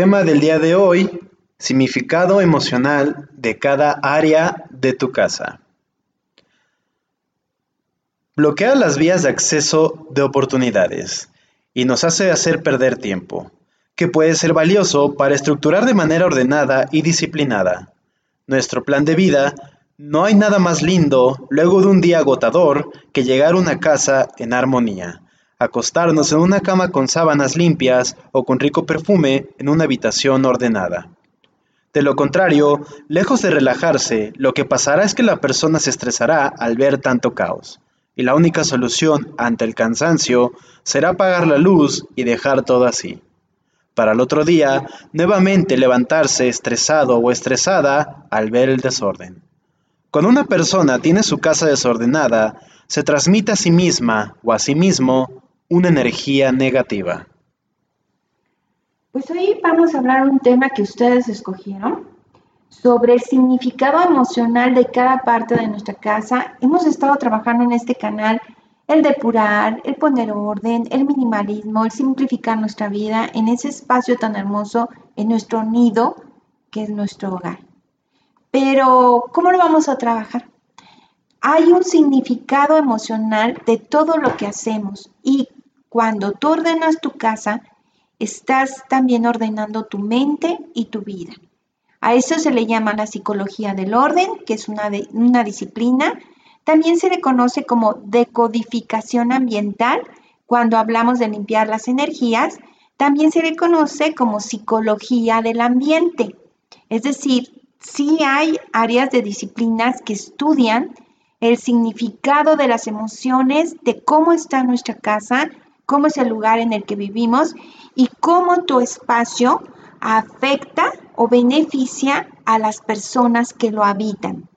tema del día de hoy, significado emocional de cada área de tu casa. Bloquea las vías de acceso de oportunidades y nos hace hacer perder tiempo, que puede ser valioso para estructurar de manera ordenada y disciplinada. Nuestro plan de vida, no hay nada más lindo luego de un día agotador que llegar a una casa en armonía, acostarnos en una cama con sábanas limpias o con rico perfume en una habitación ordenada. De lo contrario, lejos de relajarse, lo que pasará es que la persona se estresará al ver tanto caos y la única solución ante el cansancio será apagar la luz y dejar todo así. Para el otro día, nuevamente levantarse estresado o estresada al ver el desorden. Cuando una persona tiene su casa desordenada, se transmite a sí misma o a sí mismo una energía negativa. Pues hoy vamos a hablar un tema que ustedes escogieron, sobre el significado emocional de cada parte de nuestra casa. Hemos estado trabajando en este canal el depurar, el poner orden, el minimalismo, el simplificar nuestra vida en ese espacio tan hermoso, en nuestro nido, que es nuestro hogar. Pero, ¿cómo lo vamos a trabajar? Hay un significado emocional de todo lo que hacemos y cuando tú ordenas tu casa, estás también ordenando tu mente y tu vida. A eso se le llama la psicología del orden, que es una, una disciplina. También se le conoce como decodificación ambiental, cuando hablamos de limpiar las energías. También se le conoce como psicología del ambiente. Es decir, sí hay áreas de disciplinas que estudian el significado de las emociones, de cómo está nuestra casa, cómo es el lugar en el que vivimos y cómo tu espacio afecta o beneficia a las personas que lo habitan.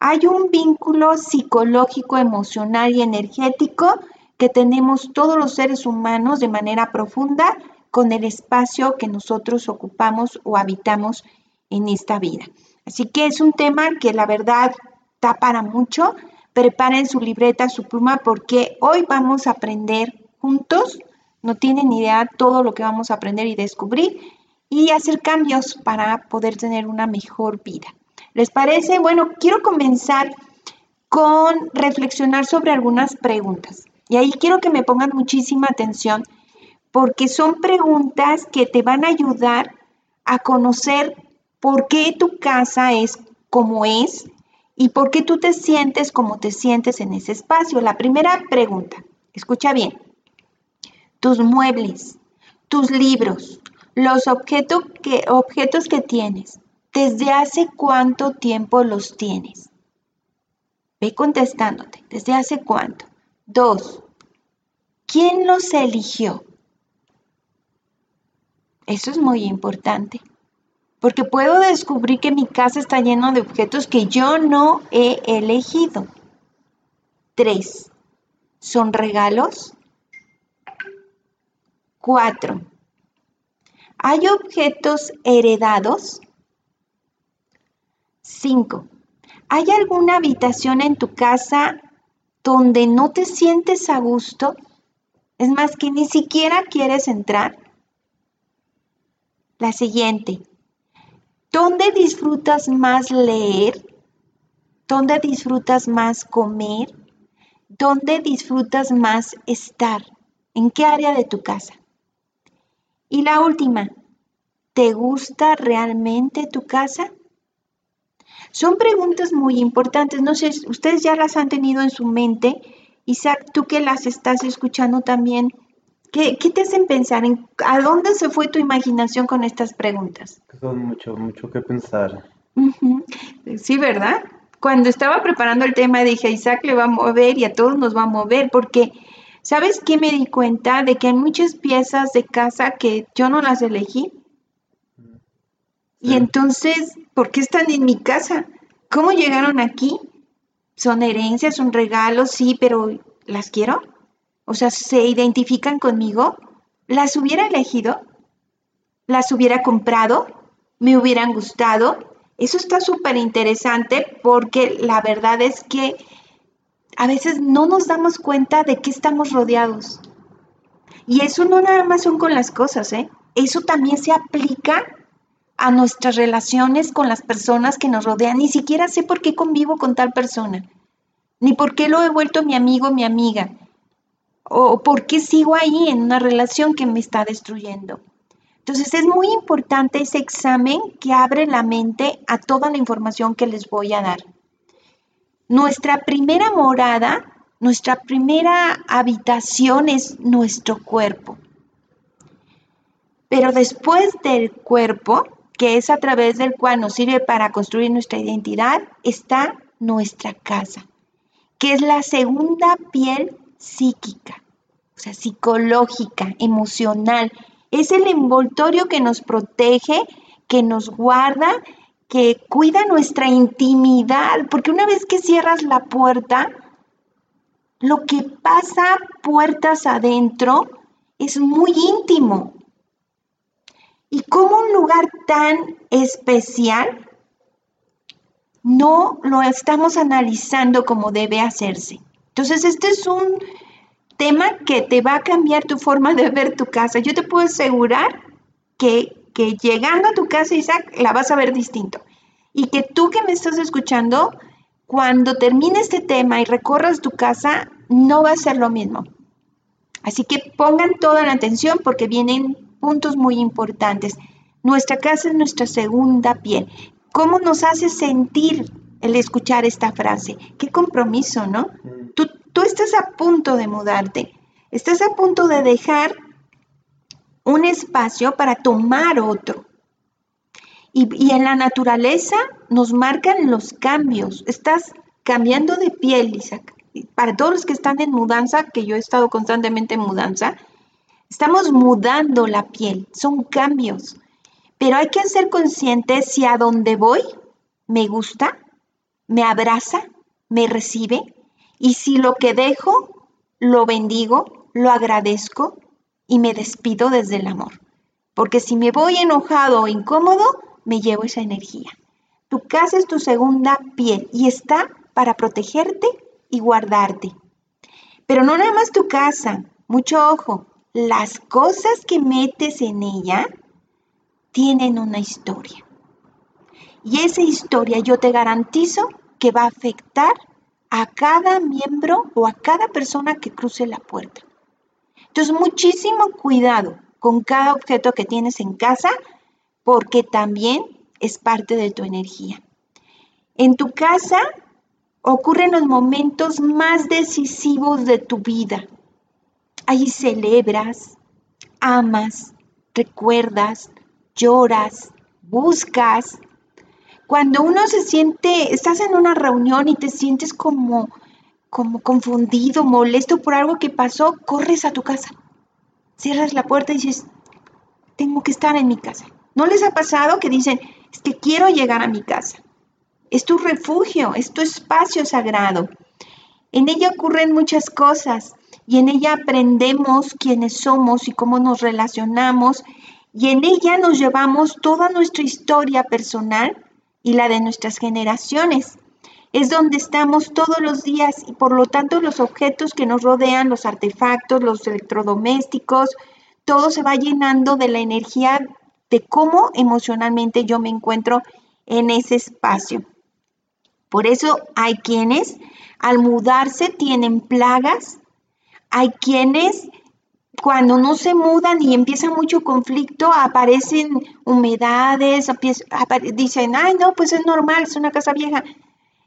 Hay un vínculo psicológico, emocional y energético que tenemos todos los seres humanos de manera profunda con el espacio que nosotros ocupamos o habitamos en esta vida. Así que es un tema que la verdad da para mucho. Preparen su libreta, su pluma, porque hoy vamos a aprender juntos. No tienen idea todo lo que vamos a aprender y descubrir y hacer cambios para poder tener una mejor vida. ¿Les parece? Bueno, quiero comenzar con reflexionar sobre algunas preguntas. Y ahí quiero que me pongan muchísima atención porque son preguntas que te van a ayudar a conocer por qué tu casa es como es y por qué tú te sientes como te sientes en ese espacio. La primera pregunta, escucha bien, tus muebles, tus libros, los objetos que, objetos que tienes, ¿desde hace cuánto tiempo los tienes? Ve contestándote, ¿desde hace cuánto? Dos, ¿quién los eligió? Eso es muy importante, porque puedo descubrir que mi casa está llena de objetos que yo no he elegido. Tres, ¿son regalos? Cuatro, ¿Hay objetos heredados? 5. ¿Hay alguna habitación en tu casa donde no te sientes a gusto? Es más, que ni siquiera quieres entrar. La siguiente. ¿Dónde disfrutas más leer? ¿Dónde disfrutas más comer? ¿Dónde disfrutas más estar? ¿En qué área de tu casa? Y la última, ¿te gusta realmente tu casa? Son preguntas muy importantes. No sé, ustedes ya las han tenido en su mente. Isaac, tú que las estás escuchando también, ¿qué, te hacen pensar? En, ¿A dónde se fue tu imaginación con estas preguntas? Son mucho, mucho que pensar. Sí, ¿verdad? Cuando estaba preparando el tema dije, Isaac le va a mover y a todos nos va a mover, porque ¿Sabes qué me di cuenta? De que hay muchas piezas de casa que yo no las elegí. Y entonces, ¿por qué están en mi casa? ¿Cómo llegaron aquí? ¿Son herencias, son regalos? Sí, pero ¿las quiero? O sea, ¿se identifican conmigo? ¿Las hubiera elegido? ¿Las hubiera comprado? ¿Me hubieran gustado? Eso está súper interesante porque la verdad es que a veces no nos damos cuenta de qué estamos rodeados. Y eso no nada más son con las cosas, ¿eh? eso también se aplica a nuestras relaciones con las personas que nos rodean. Ni siquiera sé por qué convivo con tal persona, ni por qué lo he vuelto mi amigo mi amiga, o por qué sigo ahí en una relación que me está destruyendo. Entonces es muy importante ese examen que abre la mente a toda la información que les voy a dar. Nuestra primera morada, nuestra primera habitación es nuestro cuerpo. Pero después del cuerpo, que es a través del cual nos sirve para construir nuestra identidad, está nuestra casa, que es la segunda piel psíquica, o sea, psicológica, emocional. Es el envoltorio que nos protege, que nos guarda, que cuida nuestra intimidad, porque una vez que cierras la puerta, lo que pasa puertas adentro es muy íntimo. Y como un lugar tan especial no lo estamos analizando como debe hacerse. Entonces, este es un tema que te va a cambiar tu forma de ver tu casa. Yo te puedo asegurar que, que llegando a tu casa, Isaac, la vas a ver distinto. Y que tú que me estás escuchando, cuando termine este tema y recorras tu casa, no va a ser lo mismo. Así que pongan toda la atención porque vienen puntos muy importantes. Nuestra casa es nuestra segunda piel. ¿Cómo nos hace sentir el escuchar esta frase? Qué compromiso, ¿no? Mm. Tú, tú estás a punto de mudarte, estás a punto de dejar un espacio para tomar otro. Y, en la naturaleza nos marcan los cambios. Estás cambiando de piel, Isaac. Para todos los que están en mudanza, que yo he estado constantemente en mudanza, Estamos mudando la piel, son cambios. Pero hay que ser conscientes si a donde voy me gusta, me abraza, me recibe y si lo que dejo lo bendigo, lo agradezco y me despido desde el amor. Porque si me voy enojado o incómodo, me llevo esa energía. Tu casa es tu segunda piel y está para protegerte y guardarte. Pero no nada más tu casa, mucho ojo, las cosas que metes en ella tienen una historia. Y esa historia yo te garantizo que va a afectar a cada miembro o a cada persona que cruce la puerta. Entonces, muchísimo cuidado con cada objeto que tienes en casa porque también es parte de tu energía. En tu casa ocurren los momentos más decisivos de tu vida. Ahí celebras, amas, recuerdas, lloras, buscas. Cuando uno se siente, estás en una reunión y te sientes como, como confundido, molesto por algo que pasó, corres a tu casa. Cierras la puerta y dices, tengo que estar en mi casa. ¿No les ha pasado que dicen, es que quiero llegar a mi casa? Es tu refugio, es tu espacio sagrado. En ella ocurren muchas cosas y en ella aprendemos quiénes somos y cómo nos relacionamos y en ella nos llevamos toda nuestra historia personal y la de nuestras generaciones. Es donde estamos todos los días y por lo tanto los objetos que nos rodean, los artefactos, los electrodomésticos, todo se va llenando de la energía de cómo emocionalmente yo me encuentro en ese espacio. Por eso hay quienes al mudarse tienen plagas hay quienes cuando no se mudan y empieza mucho conflicto, aparecen humedades, dicen, ay, no, pues es normal, es una casa vieja.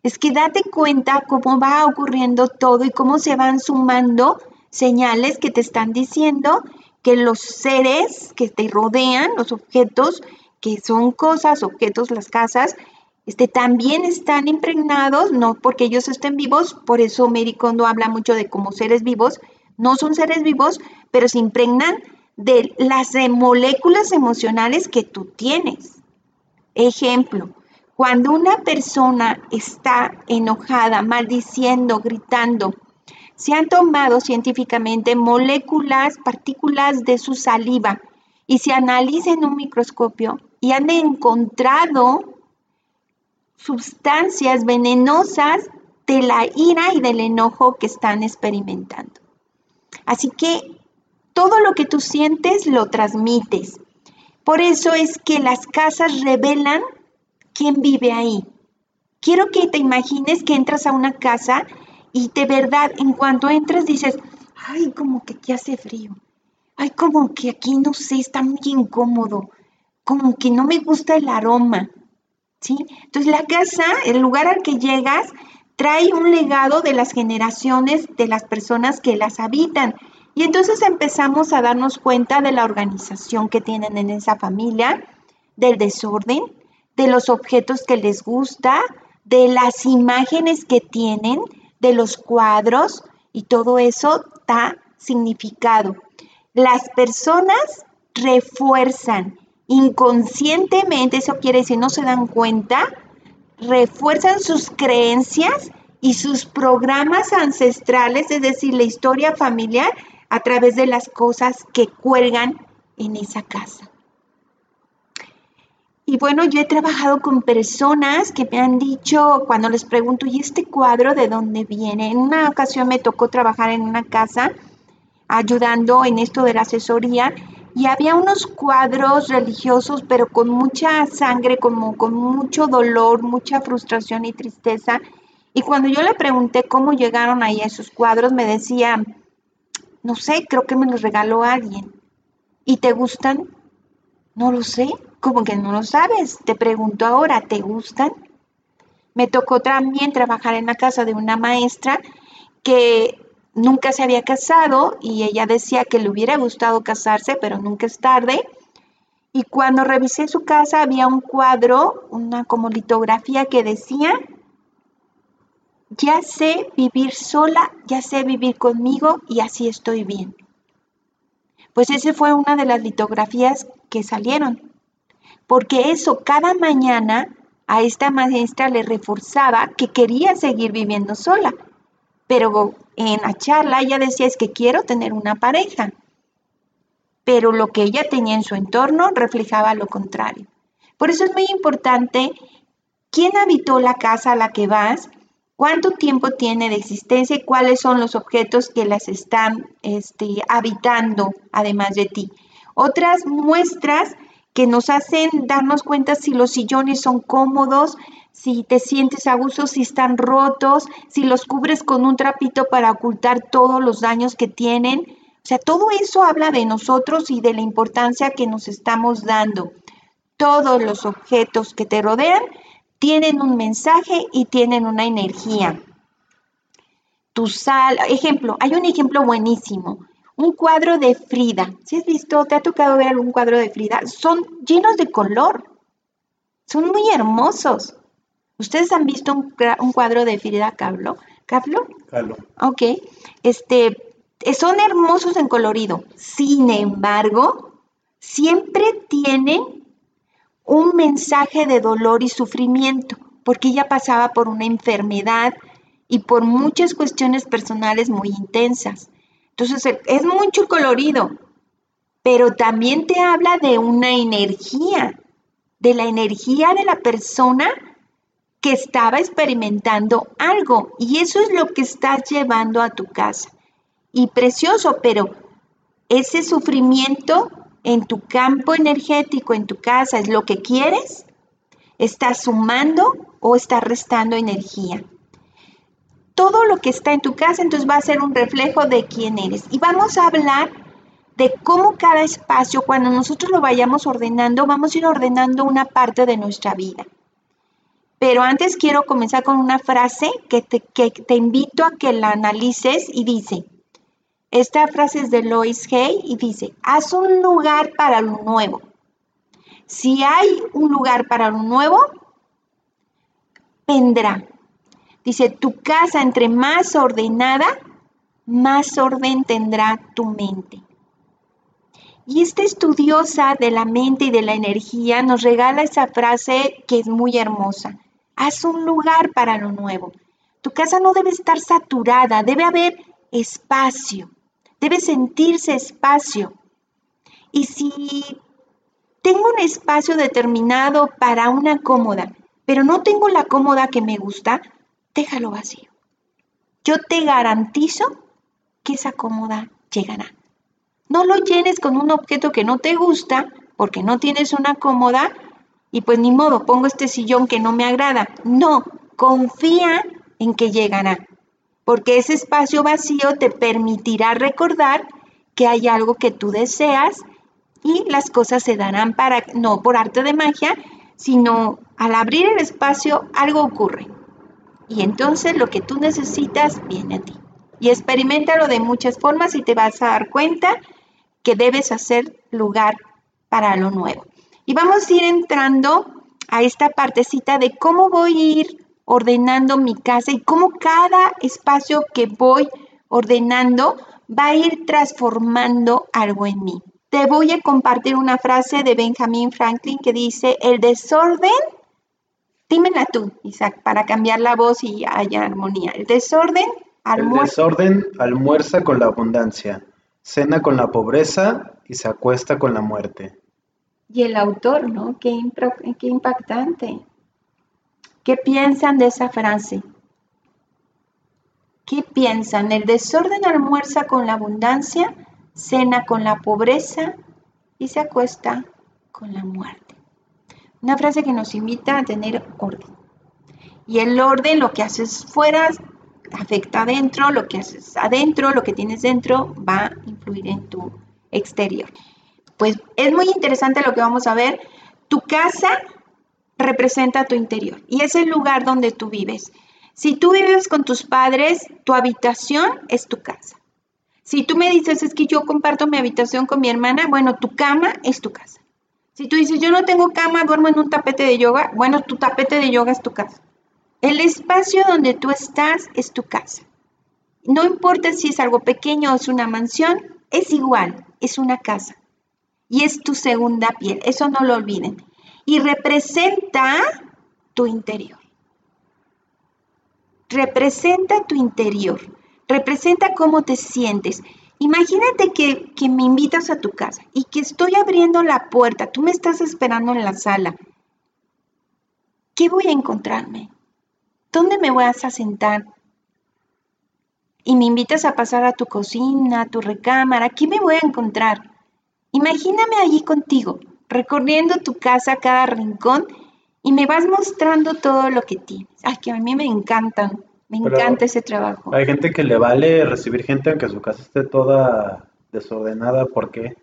Es que date cuenta cómo va ocurriendo todo y cómo se van sumando señales que te están diciendo que los seres que te rodean, los objetos, que son cosas, objetos, las casas, este, también están impregnados, no porque ellos estén vivos, por eso Mary habla mucho de como seres vivos, no son seres vivos, pero se impregnan de las moléculas emocionales que tú tienes. Ejemplo, cuando una persona está enojada, maldiciendo, gritando, se han tomado científicamente moléculas, partículas de su saliva y se analiza en un microscopio y han encontrado sustancias venenosas de la ira y del enojo que están experimentando. Así que todo lo que tú sientes lo transmites. Por eso es que las casas revelan quién vive ahí. Quiero que te imagines que entras a una casa y de verdad, en cuanto entras dices, ay, como que aquí hace frío. Ay, como que aquí no sé, está muy incómodo. Como que no me gusta el aroma. ¿Sí? Entonces la casa, el lugar al que llegas, trae un legado de las generaciones de las personas que las habitan. Y entonces empezamos a darnos cuenta de la organización que tienen en esa familia, del desorden, de los objetos que les gusta, de las imágenes que tienen, de los cuadros, y todo eso da significado. Las personas refuerzan inconscientemente, eso quiere decir no se dan cuenta, refuerzan sus creencias y sus programas ancestrales, es decir, la historia familiar, a través de las cosas que cuelgan en esa casa. Y bueno, yo he trabajado con personas que me han dicho, cuando les pregunto, ¿y este cuadro de dónde viene? En una ocasión me tocó trabajar en una casa ayudando en esto de la asesoría y había unos cuadros religiosos, pero con mucha sangre, como con mucho dolor, mucha frustración y tristeza. Y cuando yo le pregunté cómo llegaron ahí esos cuadros, me decía, no sé, creo que me los regaló alguien. ¿Y te gustan? No lo sé, como que no lo sabes. Te pregunto ahora, ¿te gustan? Me tocó también trabajar en la casa de una maestra que nunca se había casado y ella decía que le hubiera gustado casarse, pero nunca es tarde. Y cuando revisé su casa había un cuadro, una como litografía que decía, ya sé vivir sola, ya sé vivir conmigo y así estoy bien. Pues esa fue una de las litografías que salieron, porque eso cada mañana a esta maestra le reforzaba que quería seguir viviendo sola pero en la charla ella decía es que quiero tener una pareja, pero lo que ella tenía en su entorno reflejaba lo contrario. Por eso es muy importante quién habitó la casa a la que vas, cuánto tiempo tiene de existencia y cuáles son los objetos que las están este, habitando además de ti. Otras muestras que nos hacen darnos cuenta si los sillones son cómodos, si te sientes a gusto, si están rotos, si los cubres con un trapito para ocultar todos los daños que tienen. O sea, todo eso habla de nosotros y de la importancia que nos estamos dando. Todos los objetos que te rodean tienen un mensaje y tienen una energía. Tu sal, ejemplo, hay un ejemplo buenísimo. Un cuadro de Frida. ¿Si has visto, te ha tocado ver algún cuadro de Frida? Son llenos de color. Son muy hermosos. ¿Ustedes han visto un, cuadro de Frida Kahlo? ¿Kahlo? Kahlo. Ok. Este, son hermosos en colorido. Sin embargo, siempre tienen un mensaje de dolor y sufrimiento, porque ella pasaba por una enfermedad y por muchas cuestiones personales muy intensas. Entonces, es mucho colorido, pero también te habla de una energía, de la energía de la persona que estaba experimentando algo y eso es lo que estás llevando a tu casa. Y precioso, pero ese sufrimiento en tu campo energético, en tu casa, es lo que quieres, está sumando o está restando energía. Todo lo que está en tu casa entonces va a ser un reflejo de quién eres. Y vamos a hablar de cómo cada espacio, cuando nosotros lo vayamos ordenando, vamos a ir ordenando una parte de nuestra vida. Pero antes quiero comenzar con una frase que te, invito a que la analices y dice, esta frase es de Lois Hay y dice, haz un lugar para lo nuevo. Si hay un lugar para lo nuevo, vendrá. Dice, tu casa entre más ordenada, más orden tendrá tu mente. Y esta estudiosa de la mente y de la energía nos regala esa frase que es muy hermosa. Haz un lugar para lo nuevo. Tu casa no debe estar saturada, debe haber espacio, debe sentirse espacio. Y si tengo un espacio determinado para una cómoda, pero no tengo la cómoda que me gusta, déjalo vacío. Yo te garantizo que esa cómoda llegará. No lo llenes con un objeto que no te gusta porque no tienes una cómoda y pues ni modo, pongo este sillón que no me agrada. No, confía en que llegará, porque ese espacio vacío te permitirá recordar que hay algo que tú deseas y las cosas se darán para, no por arte de magia, sino al abrir el espacio algo ocurre. Y entonces lo que tú necesitas viene a ti. Y experimentalo de muchas formas y te vas a dar cuenta que debes hacer lugar para lo nuevo. Y vamos a ir entrando a esta partecita de cómo voy a ir ordenando mi casa y cómo cada espacio que voy ordenando va a ir transformando algo en mí. Te voy a compartir una frase de Benjamin Franklin que dice, el desorden, dímela tú, Isaac, para cambiar la voz y haya armonía. El desorden almuerza. El desorden almuerza con la abundancia, cena con la pobreza y se acuesta con la muerte. Y el autor, ¿no? Qué, qué impactante. ¿Qué piensan de esa frase? ¿Qué piensan? El desorden almuerza con la abundancia, cena con la pobreza y se acuesta con la muerte. Una frase que nos invita a tener orden. Y el orden, lo que haces fuera, afecta adentro, lo que haces adentro, lo que tienes dentro, va a influir en tu exterior. Pues es muy interesante lo que vamos a ver. Tu casa representa tu interior y es el lugar donde tú vives. Si tú vives con tus padres, tu habitación es tu casa. Si tú me dices, es que yo comparto mi habitación con mi hermana, bueno, tu cama es tu casa. Si tú dices, yo no tengo cama, duermo en un tapete de yoga, bueno, tu tapete de yoga es tu casa. El espacio donde tú estás es tu casa. No importa si es algo pequeño o es una mansión, es igual, es una casa. Y es tu segunda piel, eso no lo olviden. Y representa tu interior representa tu interior, representa cómo te sientes. Imagínate que, que, me invitas a tu casa y que estoy abriendo la puerta, tú me estás esperando en la sala. ¿Qué voy a encontrarme? ¿Dónde me vas a sentar? Y me invitas a pasar a tu cocina, a tu recámara, ¿qué me voy a encontrar? Imagíname allí contigo, recorriendo tu casa cada rincón y me vas mostrando todo lo que tienes. Ay, que a mí me encantan, me encanta ese trabajo. Hay gente que le vale recibir gente aunque su casa esté toda desordenada, ¿por qué?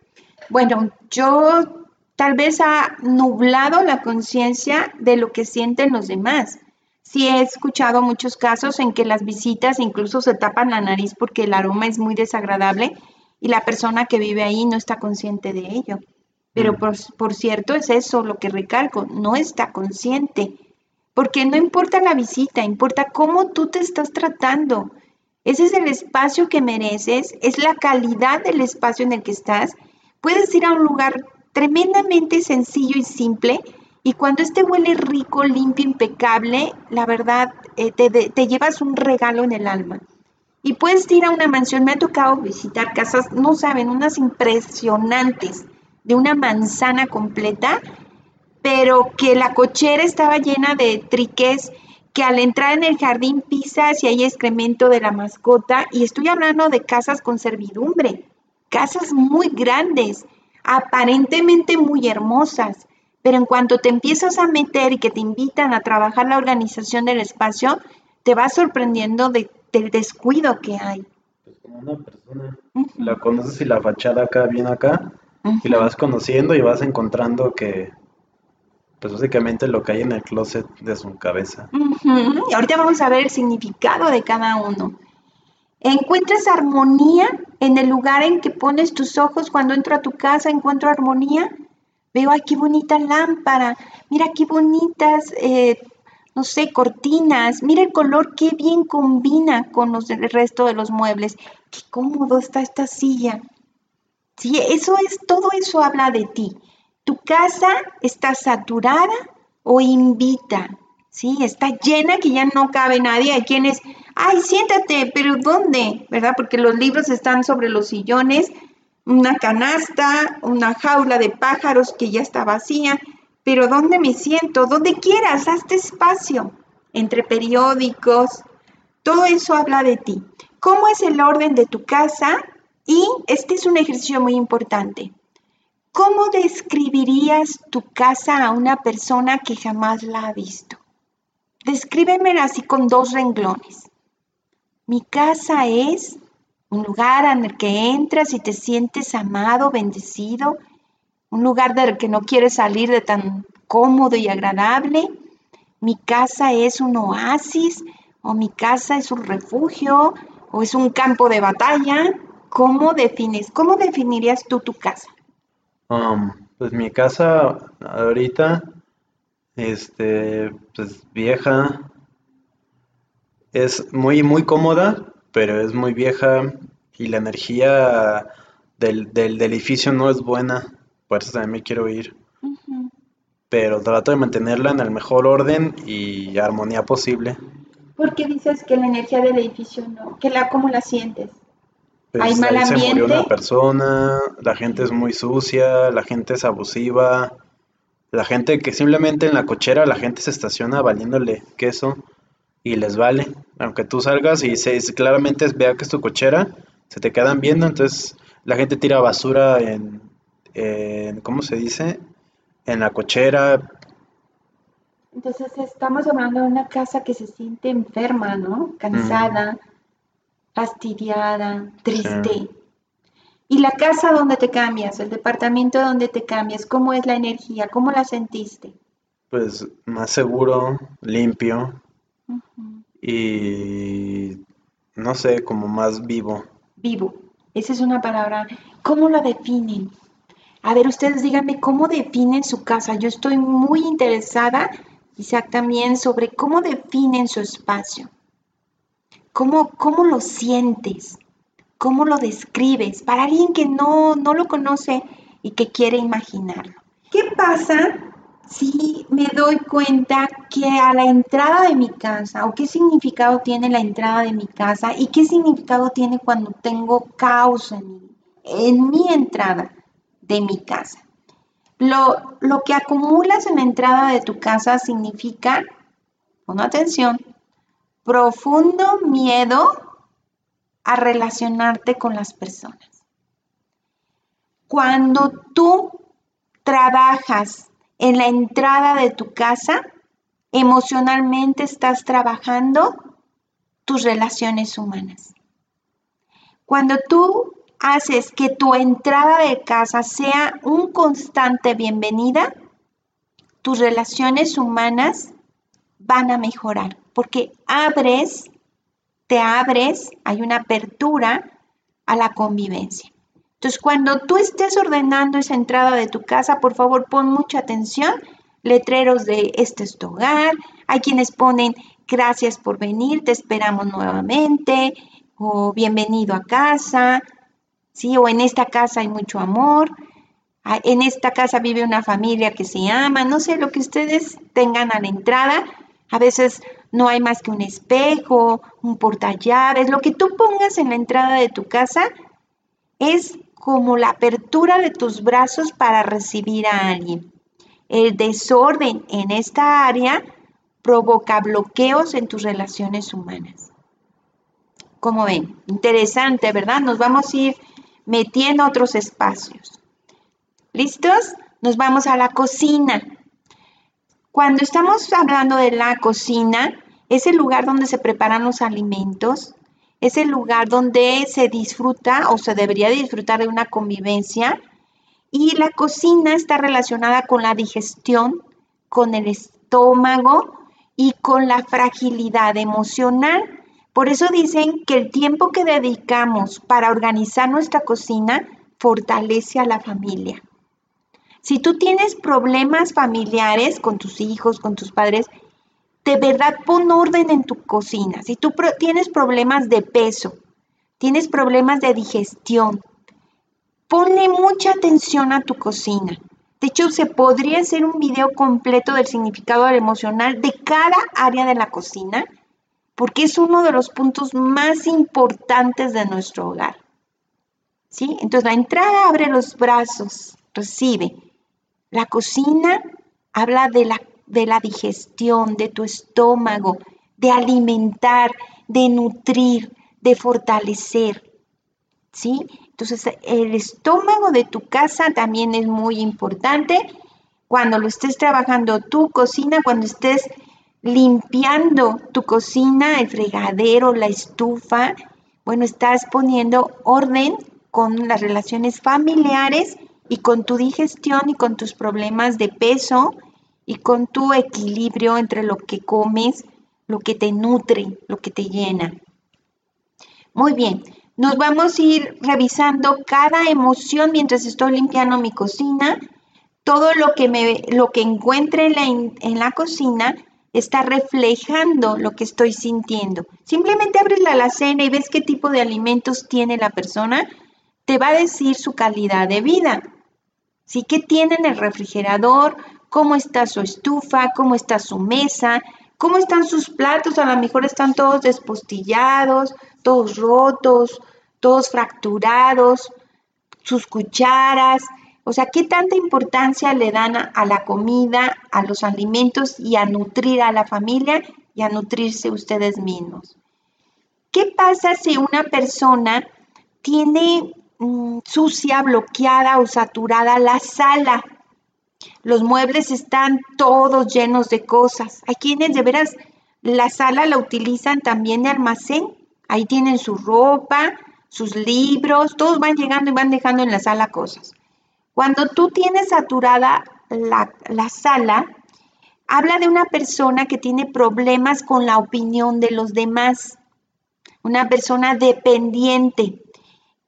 Bueno, yo tal vez ha nublado la conciencia de lo que sienten los demás. Sí he escuchado muchos casos en que las visitas incluso se tapan la nariz porque el aroma es muy desagradable y la persona que vive ahí no está consciente de ello. Pero mm. por, cierto, es eso lo que recalco, no está consciente, porque no importa la visita, importa cómo tú te estás tratando. Ese es el espacio que mereces, es la calidad del espacio en el que estás. Puedes ir a un lugar tremendamente sencillo y simple y cuando este huele rico, limpio, impecable, la verdad, eh, te, te llevas un regalo en el alma. Y puedes ir a una mansión, me ha tocado visitar casas, no saben, unas impresionantes de una manzana completa, pero que la cochera estaba llena de triques, que al entrar en el jardín pisas y hay excremento de la mascota, y estoy hablando de casas con servidumbre, casas muy grandes, aparentemente muy hermosas, pero en cuanto te empiezas a meter y que te invitan a trabajar la organización del espacio, te vas sorprendiendo de, del descuido que hay. Pues como una persona, la conoces y la fachada acá, bien acá, y la vas conociendo y vas encontrando que, pues básicamente lo que hay en el closet de su cabeza. Ahorita vamos a ver el significado de cada uno. ¿Encuentras armonía en el lugar en que pones tus ojos cuando entro a tu casa? ¿Encuentro armonía? Veo, ay, qué bonita lámpara, mira qué bonitas, eh, no sé, cortinas, mira el color, qué bien combina con los, el resto de los muebles, qué cómodo está esta silla. Sí, eso es, todo eso habla de ti. Tu casa está saturada o invita, ¿sí? Está llena que ya no cabe nadie. Hay quienes, ay, siéntate, pero ¿dónde? ¿Verdad? Porque los libros están sobre los sillones, una canasta, una jaula de pájaros que ya está vacía, pero ¿dónde me siento? Donde quieras, hazte espacio, entre periódicos. Todo eso habla de ti. ¿Cómo es el orden de tu casa? Y este es un ejercicio muy importante. ¿Cómo describirías tu casa a una persona que jamás la ha visto? Descríbemela así con dos renglones. Mi casa es un lugar en el que entras y te sientes amado, bendecido, un lugar del que no quieres salir de tan cómodo y agradable. Mi casa es un oasis o mi casa es un refugio o es un campo de batalla. ¿Cómo defines? ¿Cómo definirías tú tu casa? Um, pues mi casa ahorita este, pues vieja. Es muy, muy cómoda, pero es muy vieja y la energía del, edificio no es buena. Por eso también me quiero ir. Pero trato de mantenerla en el mejor orden y armonía posible. ¿Por qué dices que la energía del edificio no? ¿Que la, ¿Cómo la sientes? Pues ¿Hay mal ambiente? se murió una persona, la gente es muy sucia, la gente es abusiva, la gente que simplemente en la cochera la gente se estaciona valiéndole queso y les vale. Aunque tú salgas y se, claramente vea que es tu cochera, se te quedan viendo, entonces la gente tira basura en, en ¿cómo se dice? En la cochera. Entonces estamos hablando de una casa que se siente enferma, ¿no? Cansada, fastidiada, triste. ¿Y la casa donde te cambias? ¿El departamento donde te cambias? ¿Cómo es la energía? ¿Cómo la sentiste? Pues más seguro, limpio y no sé, como más vivo. Vivo. Esa es una palabra. ¿Cómo la definen? A ver, ustedes díganme cómo definen su casa. Yo estoy muy interesada, Isaac, también sobre cómo definen su espacio. ¿Cómo, cómo lo sientes? ¿Cómo lo describes? Para alguien que no, no lo conoce y que quiere imaginarlo. ¿Qué pasa si me doy cuenta que a la entrada de mi casa, o qué significado tiene la entrada de mi casa y qué significado tiene cuando tengo caos en en mi entrada de mi casa? Lo, lo que acumulas en la entrada de tu casa significa, pon atención, profundo miedo a relacionarte con las personas. Cuando tú trabajas en la entrada de tu casa, emocionalmente estás trabajando tus relaciones humanas. Cuando tú haces que tu entrada de casa sea un constante bienvenida, tus relaciones humanas van a mejorar porque abres te abres, hay una apertura a la convivencia. Entonces, cuando tú estés ordenando esa entrada de tu casa, por favor, pon mucha atención. Letreros de este es tu hogar. Hay quienes ponen gracias por venir, te esperamos nuevamente, o bienvenido a casa, ¿sí? O en esta casa hay mucho amor. En esta casa vive una familia que se ama, no sé, lo que ustedes tengan a la entrada. A veces no hay más que un espejo, un portallaves, lo que tú pongas en la entrada de tu casa es como la apertura de tus brazos para recibir a alguien. El desorden en esta área provoca bloqueos en tus relaciones humanas. Como ven, interesante, ¿verdad? Nos vamos a ir metiendo otros espacios. ¿Listos? Nos vamos a la cocina. Cuando estamos hablando de la cocina, es el lugar donde se preparan los alimentos, es el lugar donde se disfruta o se debería disfrutar de una convivencia y la cocina está relacionada con la digestión, con el estómago y con la fragilidad emocional. Por eso dicen que el tiempo que dedicamos para organizar nuestra cocina fortalece a la familia. Si tú tienes problemas familiares con tus hijos, con tus padres, de verdad pon orden en tu cocina. Si tú tienes problemas de peso, tienes problemas de digestión, ponle mucha atención a tu cocina. De hecho, se podría hacer un video completo del significado emocional de cada área de la cocina, porque es uno de los puntos más importantes de nuestro hogar. ¿Sí? Entonces, la entrada abre los brazos, recibe. La cocina habla de la de la digestión, de tu estómago, de alimentar, de nutrir, de fortalecer. ¿sí? Entonces, el estómago de tu casa también es muy importante. Cuando lo estés trabajando tu cocina, cuando estés limpiando tu cocina, el fregadero, la estufa, bueno, estás poniendo orden con las relaciones familiares y con tu digestión y con tus problemas de peso y con tu equilibrio entre lo que comes, lo que te nutre, lo que te llena. Muy bien, nos vamos a ir revisando cada emoción mientras estoy limpiando mi cocina. Todo lo que, me, lo que encuentre en la, en la cocina está reflejando lo que estoy sintiendo. Simplemente abres la alacena y ves qué tipo de alimentos tiene la persona, te va a decir su calidad de vida. Sí, qué tiene en el refrigerador, cómo está su estufa, cómo está su mesa, cómo están sus platos, a lo mejor están todos despostillados, todos rotos, todos fracturados, sus cucharas, o sea, ¿qué tanta importancia le dan a, la comida, a los alimentos y a nutrir a la familia y a nutrirse ustedes mismos? ¿Qué pasa si una persona tiene mm, sucia, bloqueada o saturada la sala? Los muebles están todos llenos de cosas. Hay quienes de veras la sala la utilizan también de almacén Ahí tienen su ropa, sus libros, todos van llegando y van dejando en la sala cosas. Cuando tú tienes saturada la, la sala, habla de una persona que tiene problemas con la opinión de los demás, una persona dependiente,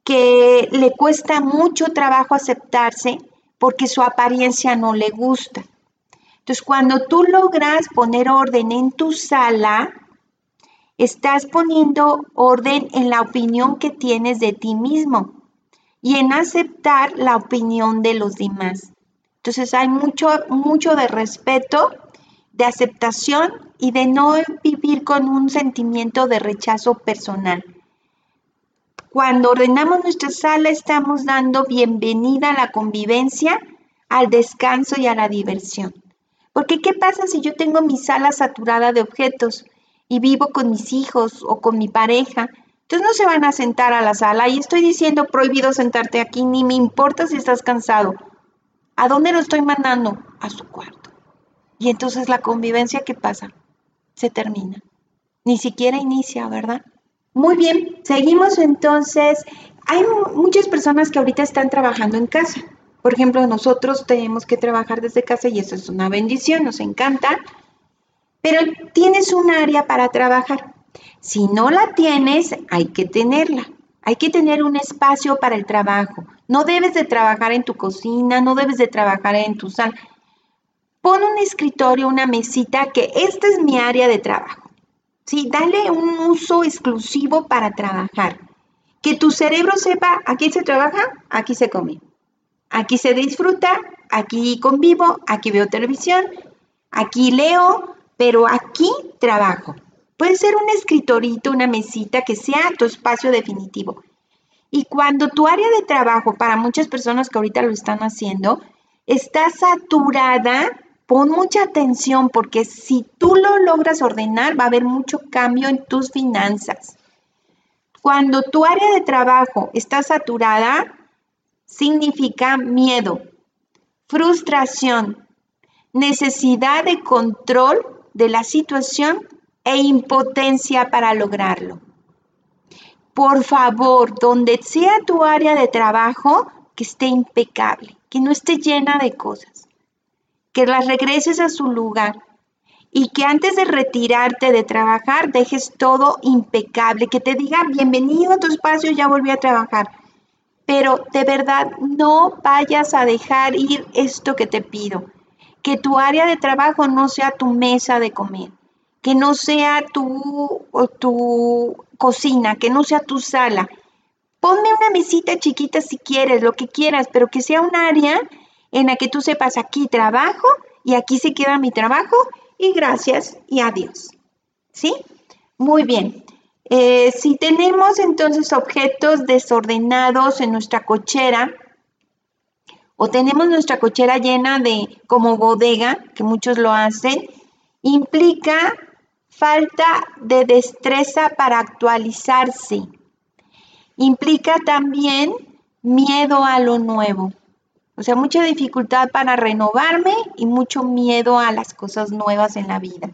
que le cuesta mucho trabajo aceptarse porque su apariencia no le gusta. Entonces, cuando tú logras poner orden en tu sala, Estás poniendo orden en la opinión que tienes de ti mismo y en aceptar la opinión de los demás. Entonces hay mucho, mucho de respeto, de aceptación y de no vivir con un sentimiento de rechazo personal. Cuando ordenamos nuestra sala estamos dando bienvenida a la convivencia, al descanso y a la diversión. Porque ¿qué pasa si yo tengo mi sala saturada de objetos? y vivo con mis hijos o con mi pareja, entonces no se van a sentar a la sala y estoy diciendo prohibido sentarte aquí, ni me importa si estás cansado. ¿A dónde lo estoy mandando? A su cuarto. Y entonces la convivencia, ¿qué pasa? Se termina. Ni siquiera inicia, ¿verdad? Muy bien, seguimos entonces. Hay muchas personas que ahorita están trabajando en casa. Por ejemplo, nosotros tenemos que trabajar desde casa y eso es una bendición, nos encanta pero tienes un área para trabajar. Si no la tienes, hay que tenerla. Hay que tener un espacio para el trabajo. No debes de trabajar en tu cocina, no debes de trabajar en tu sala. Pon un escritorio, una mesita, que esta es mi área de trabajo. Sí, dale un uso exclusivo para trabajar. Que tu cerebro sepa, aquí se trabaja, aquí se come. Aquí se disfruta, aquí convivo, aquí veo televisión, aquí leo, pero aquí trabajo. Puede ser un escritorito, una mesita que sea tu espacio definitivo. Y cuando tu área de trabajo, para muchas personas que ahorita lo están haciendo, está saturada, pon mucha atención porque si tú lo logras ordenar, va a haber mucho cambio en tus finanzas. Cuando tu área de trabajo está saturada, significa miedo, frustración, necesidad de control de la situación e impotencia para lograrlo. Por favor, donde sea tu área de trabajo, que esté impecable, que no esté llena de cosas, que las regreses a su lugar y que antes de retirarte de trabajar dejes todo impecable, que te diga bienvenido a tu espacio, ya volví a trabajar. Pero de verdad no vayas a dejar ir esto que te pido que tu área de trabajo no sea tu mesa de comer, que no sea tu, tu cocina, que no sea tu sala. Ponme una mesita chiquita si quieres, lo que quieras, pero que sea un área en la que tú sepas aquí trabajo y aquí se queda mi trabajo y gracias y adiós. ¿Sí? Muy bien. Eh, si tenemos entonces objetos desordenados en nuestra cochera, o tenemos nuestra cochera llena de como bodega, que muchos lo hacen, implica falta de destreza para actualizarse. Implica también miedo a lo nuevo. O sea, mucha dificultad para renovarme y mucho miedo a las cosas nuevas en la vida.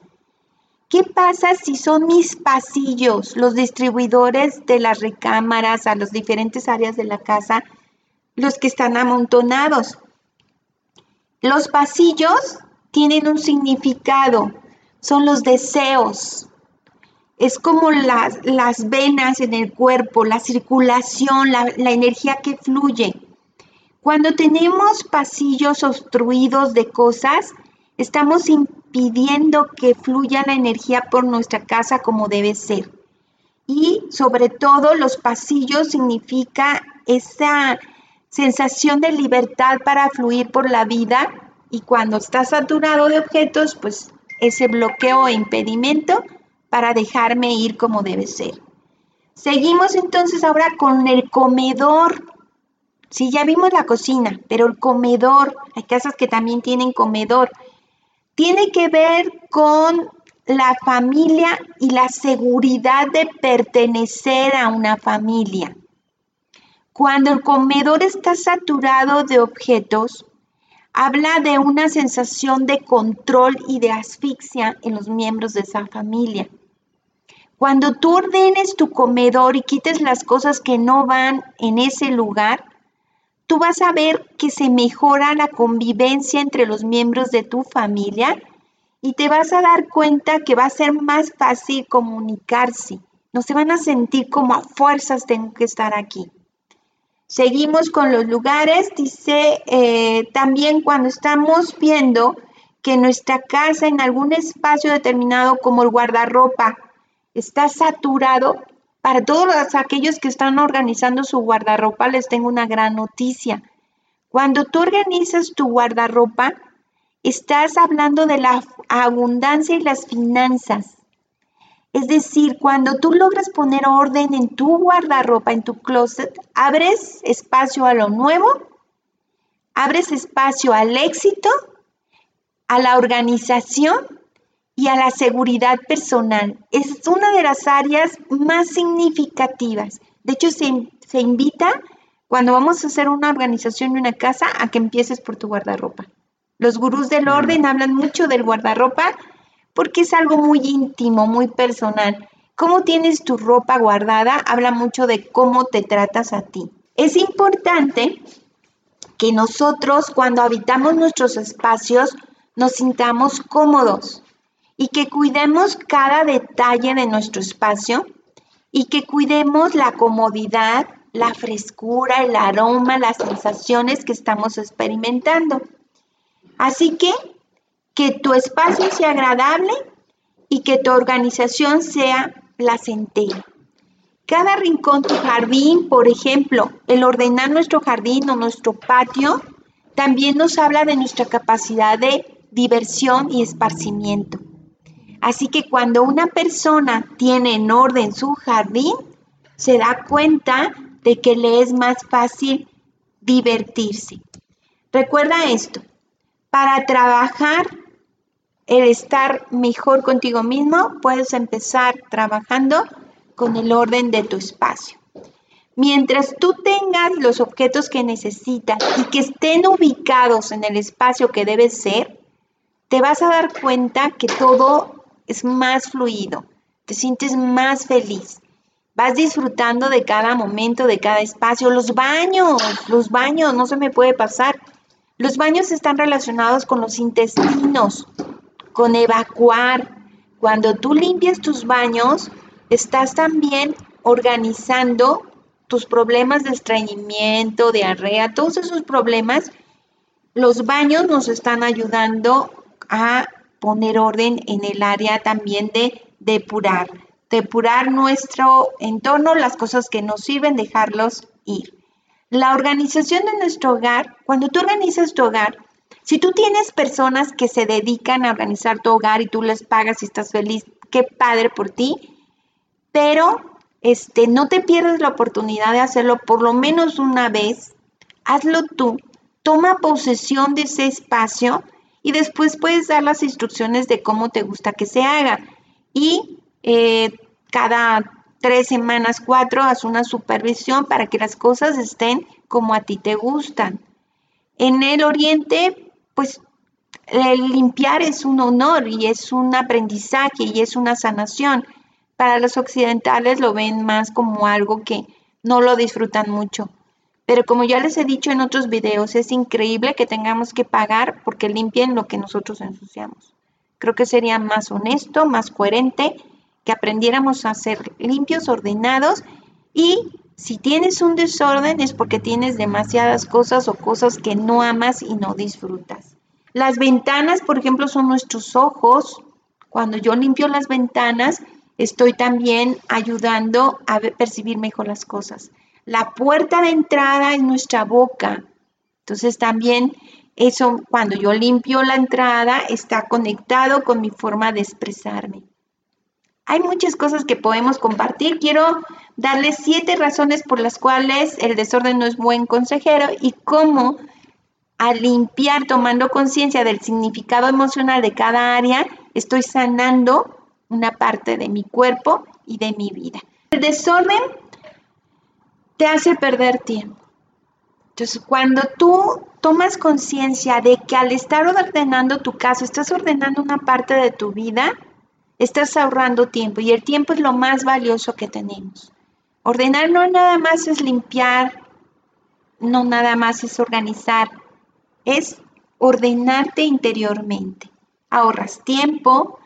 ¿Qué pasa si son mis pasillos, los distribuidores de las recámaras a las diferentes áreas de la casa, los que están amontonados? Los pasillos tienen un significado, son los deseos. Es como las, las venas en el cuerpo, la circulación, la, la energía que fluye. Cuando tenemos pasillos obstruidos de cosas, estamos impidiendo que fluya la energía por nuestra casa como debe ser. Y sobre todo los pasillos significa esa sensación de libertad para fluir por la vida y cuando está saturado de objetos, pues ese bloqueo e impedimento para dejarme ir como debe ser. Seguimos entonces ahora con el comedor. Sí, ya vimos la cocina, pero el comedor, hay casas que también tienen comedor, tiene que ver con la familia y la seguridad de pertenecer a una familia. Cuando el comedor está saturado de objetos, habla de una sensación de control y de asfixia en los miembros de esa familia. Cuando tú ordenes tu comedor y quites las cosas que no van en ese lugar, tú vas a ver que se mejora la convivencia entre los miembros de tu familia y te vas a dar cuenta que va a ser más fácil comunicarse. No se van a sentir como a fuerzas tengo que estar aquí. Seguimos con los lugares. Dice eh, también cuando estamos viendo que nuestra casa en algún espacio determinado como el guardarropa está saturado, para todos aquellos que están organizando su guardarropa, les tengo una gran noticia. Cuando tú organizas tu guardarropa, estás hablando de la abundancia y las finanzas. Es decir, cuando tú logras poner orden en tu guardarropa, en tu closet, abres espacio a lo nuevo, abres espacio al éxito, a la organización y a la seguridad personal. Es una de las áreas más significativas. De hecho, se, se invita cuando vamos a hacer una organización de una casa a que empieces por tu guardarropa. Los gurús del orden hablan mucho del guardarropa porque es algo muy íntimo, muy personal. Cómo tienes tu ropa guardada habla mucho de cómo te tratas a ti. Es importante que nosotros cuando habitamos nuestros espacios nos sintamos cómodos y que cuidemos cada detalle de nuestro espacio y que cuidemos la comodidad, la frescura, el aroma, las sensaciones que estamos experimentando. Así que que tu espacio sea agradable y que tu organización sea placentera. Cada rincón, tu jardín, por ejemplo, el ordenar nuestro jardín o nuestro patio, también nos habla de nuestra capacidad de diversión y esparcimiento. Así que cuando una persona tiene en orden su jardín, se da cuenta de que le es más fácil divertirse. Recuerda esto, para trabajar el estar mejor contigo mismo, puedes empezar trabajando con el orden de tu espacio. Mientras tú tengas los objetos que necesitas y que estén ubicados en el espacio que debe ser, te vas a dar cuenta que todo es más fluido, te sientes más feliz. Vas disfrutando de cada momento, de cada espacio. Los baños, los baños, no se me puede pasar. Los baños están relacionados con los intestinos, con evacuar. Cuando tú limpias tus baños, estás también organizando tus problemas de estreñimiento, diarrea, todos esos problemas. Los baños nos están ayudando a poner orden en el área también de depurar, depurar nuestro entorno, las cosas que nos sirven, dejarlos ir. La organización de nuestro hogar, cuando tú organizas tu hogar, si tú tienes personas que se dedican a organizar tu hogar y tú les pagas y estás feliz, qué padre por ti, pero este, no te pierdas la oportunidad de hacerlo por lo menos una vez, hazlo tú, toma posesión de ese espacio y después puedes dar las instrucciones de cómo te gusta que se haga. Y eh, cada tres semanas, cuatro, haz una supervisión para que las cosas estén como a ti te gustan. En el oriente, pues el limpiar es un honor y es un aprendizaje y es una sanación. Para los occidentales lo ven más como algo que no lo disfrutan mucho. Pero como ya les he dicho en otros videos, es increíble que tengamos que pagar porque limpien lo que nosotros ensuciamos. Creo que sería más honesto, más coherente que aprendiéramos a ser limpios, ordenados y si tienes un desorden es porque tienes demasiadas cosas o cosas que no amas y no disfrutas. Las ventanas, por ejemplo, son nuestros ojos. Cuando yo limpio las ventanas, estoy también ayudando a percibir mejor las cosas. La puerta de entrada es nuestra boca. Entonces también eso, cuando yo limpio la entrada, está conectado con mi forma de expresarme. Hay muchas cosas que podemos compartir. Quiero darles siete razones por las cuales el desorden no es buen consejero y cómo al limpiar, tomando conciencia del significado emocional de cada área, estoy sanando una parte de mi cuerpo y de mi vida. El desorden te hace perder tiempo. Entonces, cuando tú tomas conciencia de que al estar ordenando tu casa, estás ordenando una parte de tu vida, estás ahorrando tiempo y el tiempo es lo más valioso que tenemos. Ordenar no nada más es limpiar, no nada más es organizar, es ordenarte interiormente. Ahorras tiempo,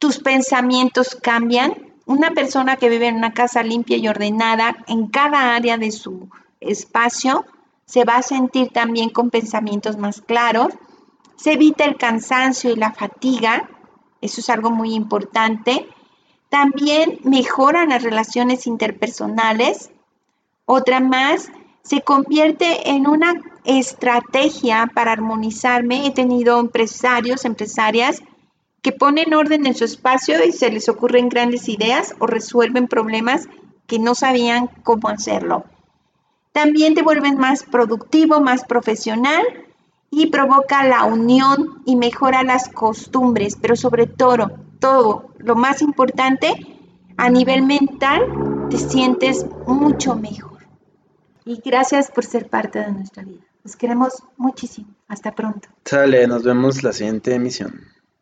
tus pensamientos cambian. Una persona que vive en una casa limpia y ordenada en cada área de su espacio se va a sentir también con pensamientos más claros. Se evita el cansancio y la fatiga eso es algo muy importante. También mejoran las relaciones interpersonales. Otra más, se convierte en una estrategia para armonizarme. He tenido empresarios, empresarias que ponen orden en su espacio y se les ocurren grandes ideas o resuelven problemas que no sabían cómo hacerlo. También te vuelven más productivo, más profesional y provoca la unión y mejora las costumbres, pero sobre todo, todo, lo más importante, a nivel mental, te sientes mucho mejor. Y gracias por ser parte de nuestra vida. Los queremos muchísimo. Hasta pronto. Sale, nos vemos la siguiente emisión.